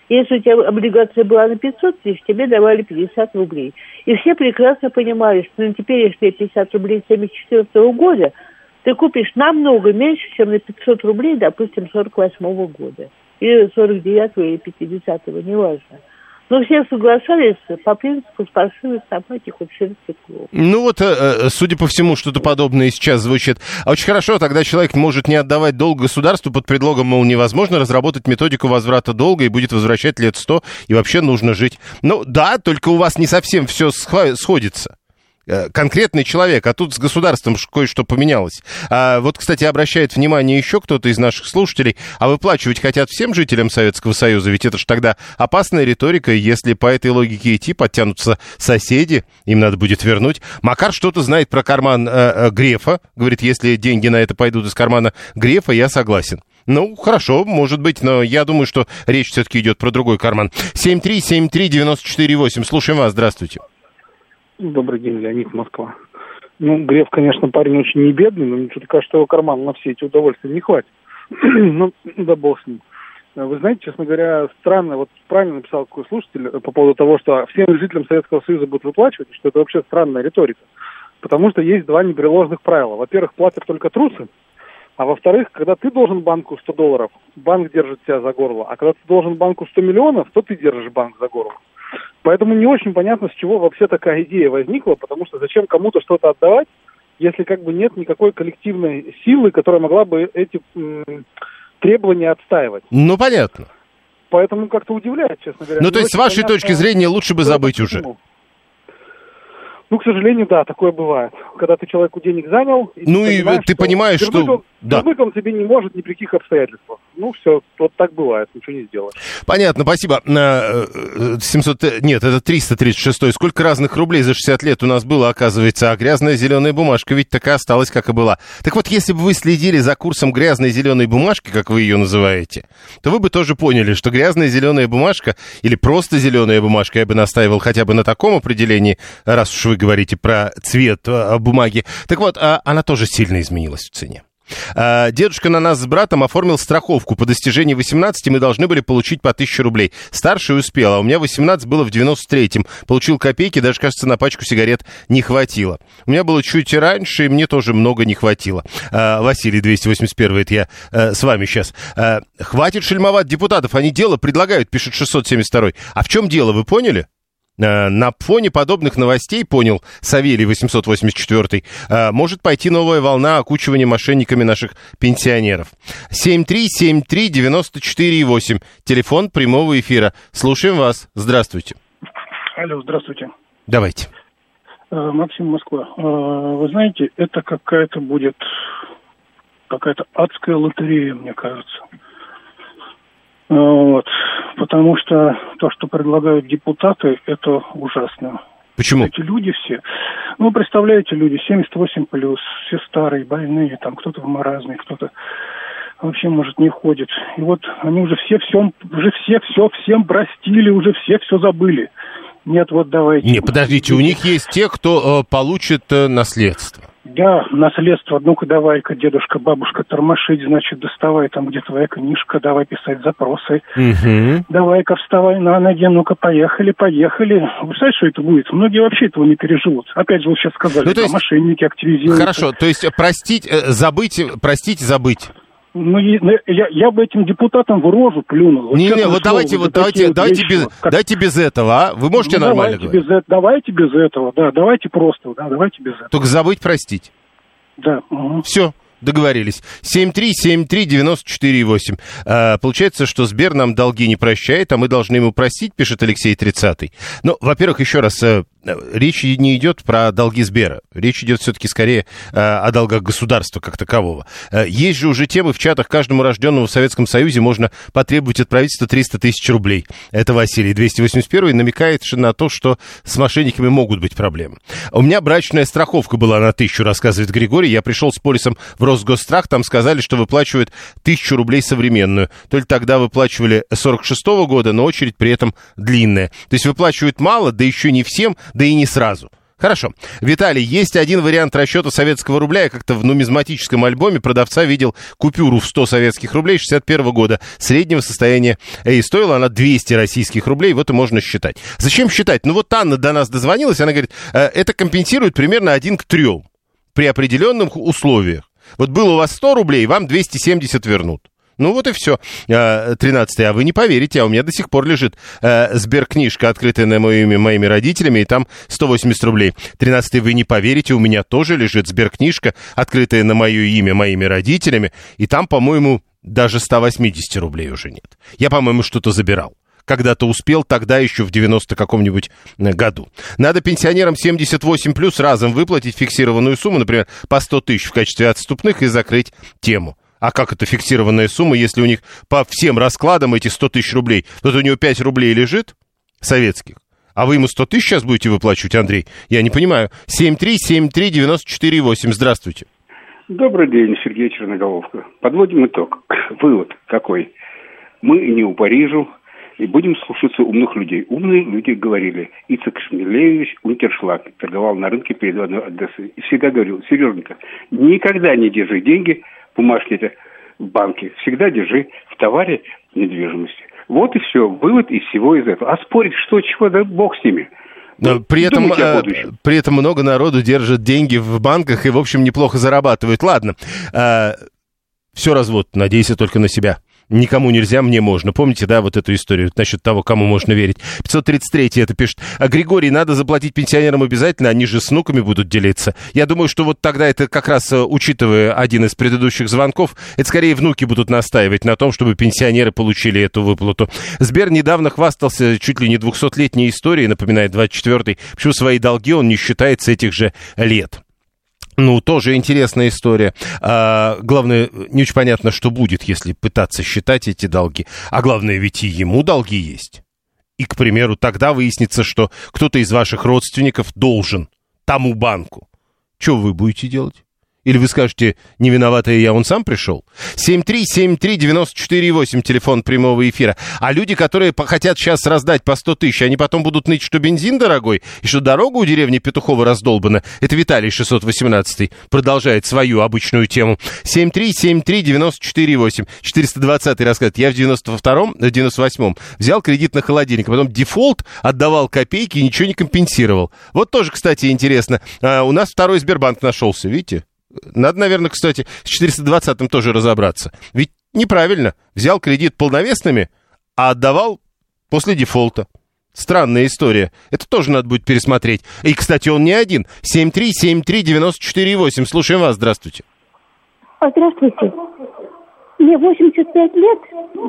Если у тебя облигация была на 500 тысяч, тебе давали 50 рублей. И все прекрасно понимали, что на теперешние 50 рублей 74 года ты купишь намного меньше, чем на 500 рублей, допустим, 48 года. Или 49 или 50 неважно. Но все соглашались по принципу спаршивой собаки хоть шерсть стекло.
Ну вот, э, э, судя по всему, что-то подобное сейчас звучит. А очень хорошо, тогда человек может не отдавать долг государству под предлогом, мол, невозможно разработать методику возврата долга и будет возвращать лет сто, и вообще нужно жить. Ну да, только у вас не совсем все сходится. Э, Конкретный человек, а тут с государством кое-что поменялось. А вот, кстати, обращает внимание еще кто-то из наших слушателей, а выплачивать хотят всем жителям Советского Союза, ведь это ж тогда опасная риторика, если по этой логике идти, подтянутся соседи, им надо будет вернуть. Макар что-то знает про карман э, э, Грефа, говорит, если деньги на это пойдут из кармана Грефа, я согласен. Ну, хорошо, может быть, но я думаю, что речь все-таки идет про другой карман. 7373948, слушаем вас, здравствуйте.
Добрый день, Леонид, Москва. Ну, Греф, конечно, парень очень не бедный, но мне что-то кажется, что его карман на все эти удовольствия не хватит. ну, да бог с ним. Вы знаете, честно говоря, странно, вот правильно написал такой слушатель э, по поводу того, что всем жителям Советского Союза будут выплачивать, что это вообще странная риторика. Потому что есть два непреложных правила. Во-первых, платят только трусы, а во-вторых, когда ты должен банку 100 долларов, банк держит тебя за горло, а когда ты должен банку 100 миллионов, то ты держишь банк за горло. Поэтому не очень понятно, с чего вообще такая идея возникла, потому что зачем кому-то что-то отдавать, если как бы нет никакой коллективной силы, которая могла бы эти м, требования отстаивать.
Ну, понятно.
Поэтому как-то удивляет, честно говоря.
Ну, то есть, с вашей
понятно,
точки зрения, лучше бы
что
забыть уже.
почему. Ну, к сожалению, да, такое бывает. Когда ты человеку денег занял... и
Ну, и
понимаешь,
ты понимаешь, что-
Он,
да.
вернуть он тебе не может ни при каких обстоятельствах. Ну, все, вот так бывает, ничего не сделаешь.
Понятно, спасибо. Э, э, 700, э, нет, это 336. Сколько разных рублей за 60 лет у нас было, оказывается, а грязная зеленая бумажка ведь такая осталась, как и была. Так вот, если бы вы следили за курсом грязной зеленой бумажки, как вы ее называете, то вы бы тоже поняли, что грязная зеленая бумажка или просто зеленая бумажка, я бы настаивал хотя бы на таком определении, раз уж вы говорите про цвет э, бумаги. Так вот, а она тоже сильно изменилась в цене. А, Дедушка на нас с братом оформил страховку. По достижении 18 мы должны были получить по 1000 рублей. Старший успел, а у меня 18 было в 93-м. Получил копейки, даже, кажется, на пачку сигарет не хватило. У меня было чуть раньше, и мне тоже много не хватило. А, Василий, 281 это я а, с вами сейчас. Хватит шельмовать депутатов, они дело предлагают, пишет 672 А в чем дело, вы поняли? Э, на фоне подобных новостей, понял Савелий 884, э, может пойти новая волна окучивания мошенниками наших пенсионеров. 7373948, телефон прямого эфира. Слушаем вас. Здравствуйте.
Алло, здравствуйте.
Давайте.
Э, Максим Москва. Вы знаете, это какая-то будет какая-то адская лотерея, мне кажется. Вот. Потому что то, что предлагают депутаты, это ужасно.
Почему?
Эти люди все. Ну, представляете, люди 78 плюс, все старые, больные, там кто-то в маразме, кто-то вообще, может, не ходит. И вот они уже все все, уже все все всем простили, уже все все забыли. Нет, вот давайте.
Не, подождите, у них есть те, кто э, получит э, наследство.
Да, наследство. Ну-ка, давай-ка, дедушка, бабушка, тормошить, значит, доставай там, где твоя книжка, давай писать запросы.
Угу.
Давай-ка вставай на ноги, ну-ка, поехали, поехали. Вы знаете, что это будет? Многие вообще этого не переживут. Опять же, вы сейчас сказали,
Ну, то есть-
мошенники активизируются.
Хорошо, то есть простить, э, забыть, простить, забыть.
Ну, ну, я, я бы этим депутатам в рожу плюнул.
Не, не, вот давайте, вот давайте,
вот
давайте
вещи.
без,
Как-
давайте без этого, а? Вы можете
Ну,
нормально
давайте
говорить?
без, э- давайте без этого, да, давайте просто, да, давайте без этого.
Только забыть, простить.
Да. мгм.
Все, договорились. 7373948. А, получается, что Сбер нам долги не прощает, а мы должны ему простить, пишет Алексей 30. Ну, во-первых, еще раз, э, речь не идет про долги Сбера. Речь идет все-таки скорее э, о долгах государства как такового. Э, Есть же уже темы в чатах, каждому рожденному в Советском Союзе можно потребовать от правительства 300 тысяч рублей. Это Василий 281 намекает на то, что с мошенниками могут быть проблемы. У меня брачная страховка была на тысячу, рассказывает Григорий. Я пришел с полисом в Росгосстрах, там сказали, что выплачивают тысячу рублей современную. То ли тогда выплачивали 46 года, но очередь при этом длинная. То есть выплачивают мало, да еще не всем, да и не сразу. Хорошо. Виталий, есть один вариант расчета советского рубля. Я как-то в нумизматическом альбоме продавца видел купюру в 100 советских рублей 61 года среднего состояния. И стоила она 200 российских рублей. Вот и можно считать. Зачем считать? Ну вот Анна до нас дозвонилась, она говорит, «Э, это компенсирует примерно один к трем при определенных условиях. Вот было у вас 100 рублей, вам 270 вернут. Ну вот и все. 13 а вы не поверите, а у меня до сих пор лежит э, сберкнижка, открытая на мое имя моими родителями, и там 180 рублей. 13 вы не поверите, у меня тоже лежит сберкнижка, открытая на мое имя моими родителями, и там, по-моему, даже 180 рублей уже нет. Я, по-моему, что-то забирал когда-то успел, тогда еще в 90 каком-нибудь э, году. Надо пенсионерам 78 плюс разом выплатить фиксированную сумму, например, по 100 тысяч в качестве отступных и закрыть тему. А как это фиксированная сумма, если у них по всем раскладам эти 100 тысяч рублей? Вот у него 5 рублей лежит советских, а вы ему 100 тысяч сейчас будете выплачивать, Андрей? Я не понимаю. 7373948, здравствуйте.
Добрый день, Сергей Черноголовка. Подводим итог. Вывод какой? Мы не у Парижу и будем слушаться умных людей. Умные люди говорили. Ицек Шмелевич Унтершлаг торговал на рынке перед Одессой. И всегда говорил, Сереженька, никогда не держи деньги, бумажки это в банке. Всегда держи в товаре недвижимости. Вот и все. Вывод из всего из этого. А спорить что, чего, да бог с ними.
Но при этом, э, при этом много народу держит деньги в банках и, в общем, неплохо зарабатывают. Ладно, все развод, надейся только на себя. Никому нельзя, мне можно. Помните, да, вот эту историю насчет того, кому можно верить? 533 это пишет. А Григорий, надо заплатить пенсионерам обязательно, они же с внуками будут делиться. Я думаю, что вот тогда это как раз, э, учитывая один из предыдущих звонков, это скорее внуки будут настаивать на том, чтобы пенсионеры получили эту выплату. Сбер недавно хвастался чуть ли не 200-летней историей, напоминает 24-й. Почему свои долги он не считает с этих же лет. Ну, тоже интересная история. А, главное, не очень понятно, что будет, если пытаться считать эти долги. А главное, ведь и ему долги есть. И, к примеру, тогда выяснится, что кто-то из ваших родственников должен тому банку. Что вы будете делать? Или вы скажете, не виноватая я, он сам пришел? 7373948, телефон прямого эфира. А люди, которые хотят сейчас раздать по 100 тысяч, они потом будут ныть, что бензин дорогой, и что дорога у деревни Петухова раздолбана. Это Виталий 618 продолжает свою обычную тему. 7373948, 420 рассказывает. Я в 92-м, 98-м взял кредит на холодильник, а потом дефолт отдавал копейки и ничего не компенсировал. Вот тоже, кстати, интересно. А, у нас второй Сбербанк нашелся, видите? Надо, наверное, кстати, с 420-м тоже разобраться. Ведь неправильно. Взял кредит полновесными, а отдавал после дефолта. Странная история. Это тоже надо будет пересмотреть. И, кстати, он не один. 7373948. Слушаем вас. Здравствуйте.
А, здравствуйте. Мне 85 лет,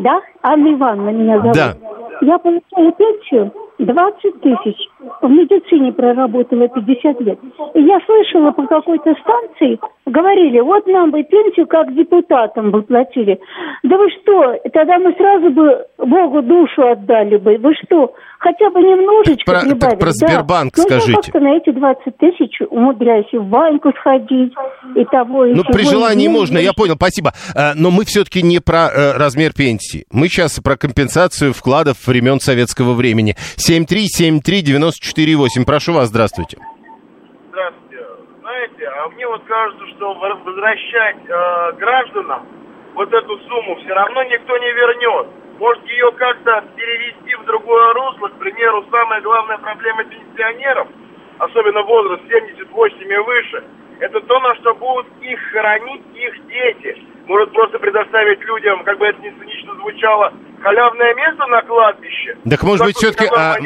да? Анна Ивановна меня зовут.
Да.
Я получаю пенсию 20 тысяч. В медицине проработала 50 лет. И я слышала по какой-то станции, говорили, вот нам бы пенсию как депутатам бы платили. Да вы что, тогда мы сразу бы Богу душу отдали бы. Вы что, хотя бы немножечко
про,
прибавили.
Так про Сбербанк
да.
скажите.
Ну, я как-то на эти 20 тысяч умудряюсь и в баньку сходить, и того, и
Ну, при
и
желании
деньги.
можно, я понял, спасибо. Э, Но мы все-таки не про э, размер пенсии. Мы сейчас про компенсацию вкладов времен советского времени. 7373948. Прошу вас, здравствуйте.
Здравствуйте. Знаете, а мне вот кажется, что возвращать э, гражданам вот эту сумму все равно никто не вернет. Может ее как-то перевести в другое русло, к примеру, самая главная проблема пенсионеров, особенно возраст 78 и выше, это то, на что будут их хоронить их дети. Может просто предоставить людям, как бы это ни цинично звучало, халявное место на кладбище.
Так может быть все-таки... А,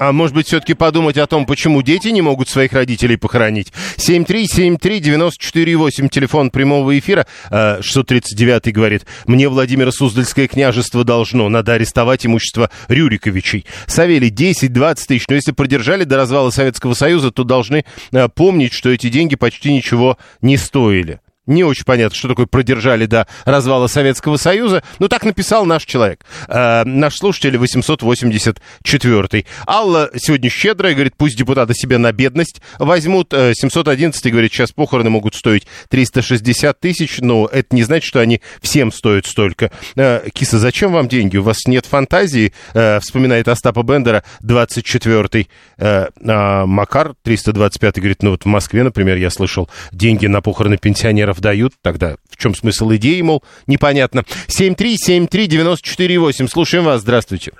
а может быть все-таки подумать о том, почему дети не могут своих родителей похоронить? 7373948, телефон прямого эфира. Э, 639 говорит, мне Владимир Суздальское княжество должно, надо арестовать имущество Рюриковичей. Савелий, 10-20 тысяч, но если продержали до развала Советского Союза, то должны э, помнить, что эти деньги почти ничего не стоили. Не очень понятно, что такое продержали до развала Советского Союза. Но так написал наш человек. Э, наш слушатель 884. Алла сегодня щедрая, говорит, пусть депутаты себе на бедность возьмут. Э, 711 говорит, сейчас похороны могут стоить 360 тысяч, но это не значит, что они всем стоят столько. Э, Киса, зачем вам деньги? У вас нет фантазии? Э, вспоминает Остапа Бендера, 24-й. Э, а Макар, 325 говорит, ну вот в Москве, например, я слышал, деньги на похороны пенсионеров дают. Тогда в чем смысл идеи, мол, непонятно. 7373948. Слушаем вас. Здравствуйте.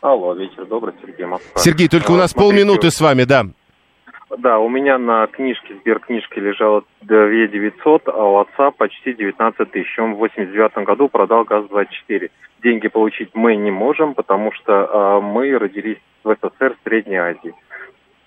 Алло, вечер добрый, Сергей Москва.
Сергей, только у
А,
нас
смотрите,
полминуты с вами, да.
Да, у меня на книжке, сберкнижке лежало 2 900, а у отца почти 19 тысяч. Он в 89 году продал ГАЗ-24. Деньги получить мы не можем, потому что а, мы родились в СССР, в Средней Азии.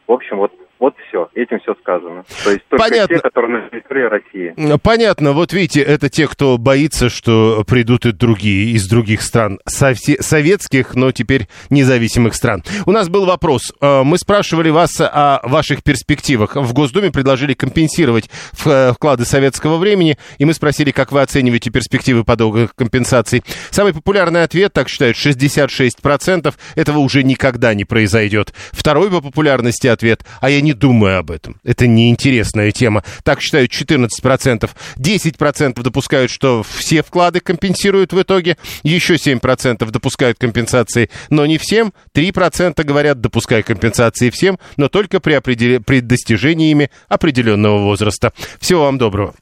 В общем, вот, вот все, этим все сказано. То есть только
Понятно.
те, которые на территории России.
Понятно, вот видите, это те, кто боится, что придут и другие из других стран, советских, но теперь независимых стран. У нас был вопрос. Э, Мы спрашивали вас о ваших перспективах. В Госдуме предложили компенсировать э, вклады советского времени, и мы спросили, как вы оцениваете перспективы по долгу компенсаций. Самый популярный ответ, так считают, 66%. Этого уже никогда не произойдет. Второй по популярности ответ, а я не думаю об этом. Это неинтересная тема. Так считают 14%. 10% допускают, что все вклады компенсируют в итоге. Еще 7% допускают компенсации, но не всем. 3% говорят, допускай компенсации всем, но только при, определ- при достижении ими определенного возраста. Всего вам доброго.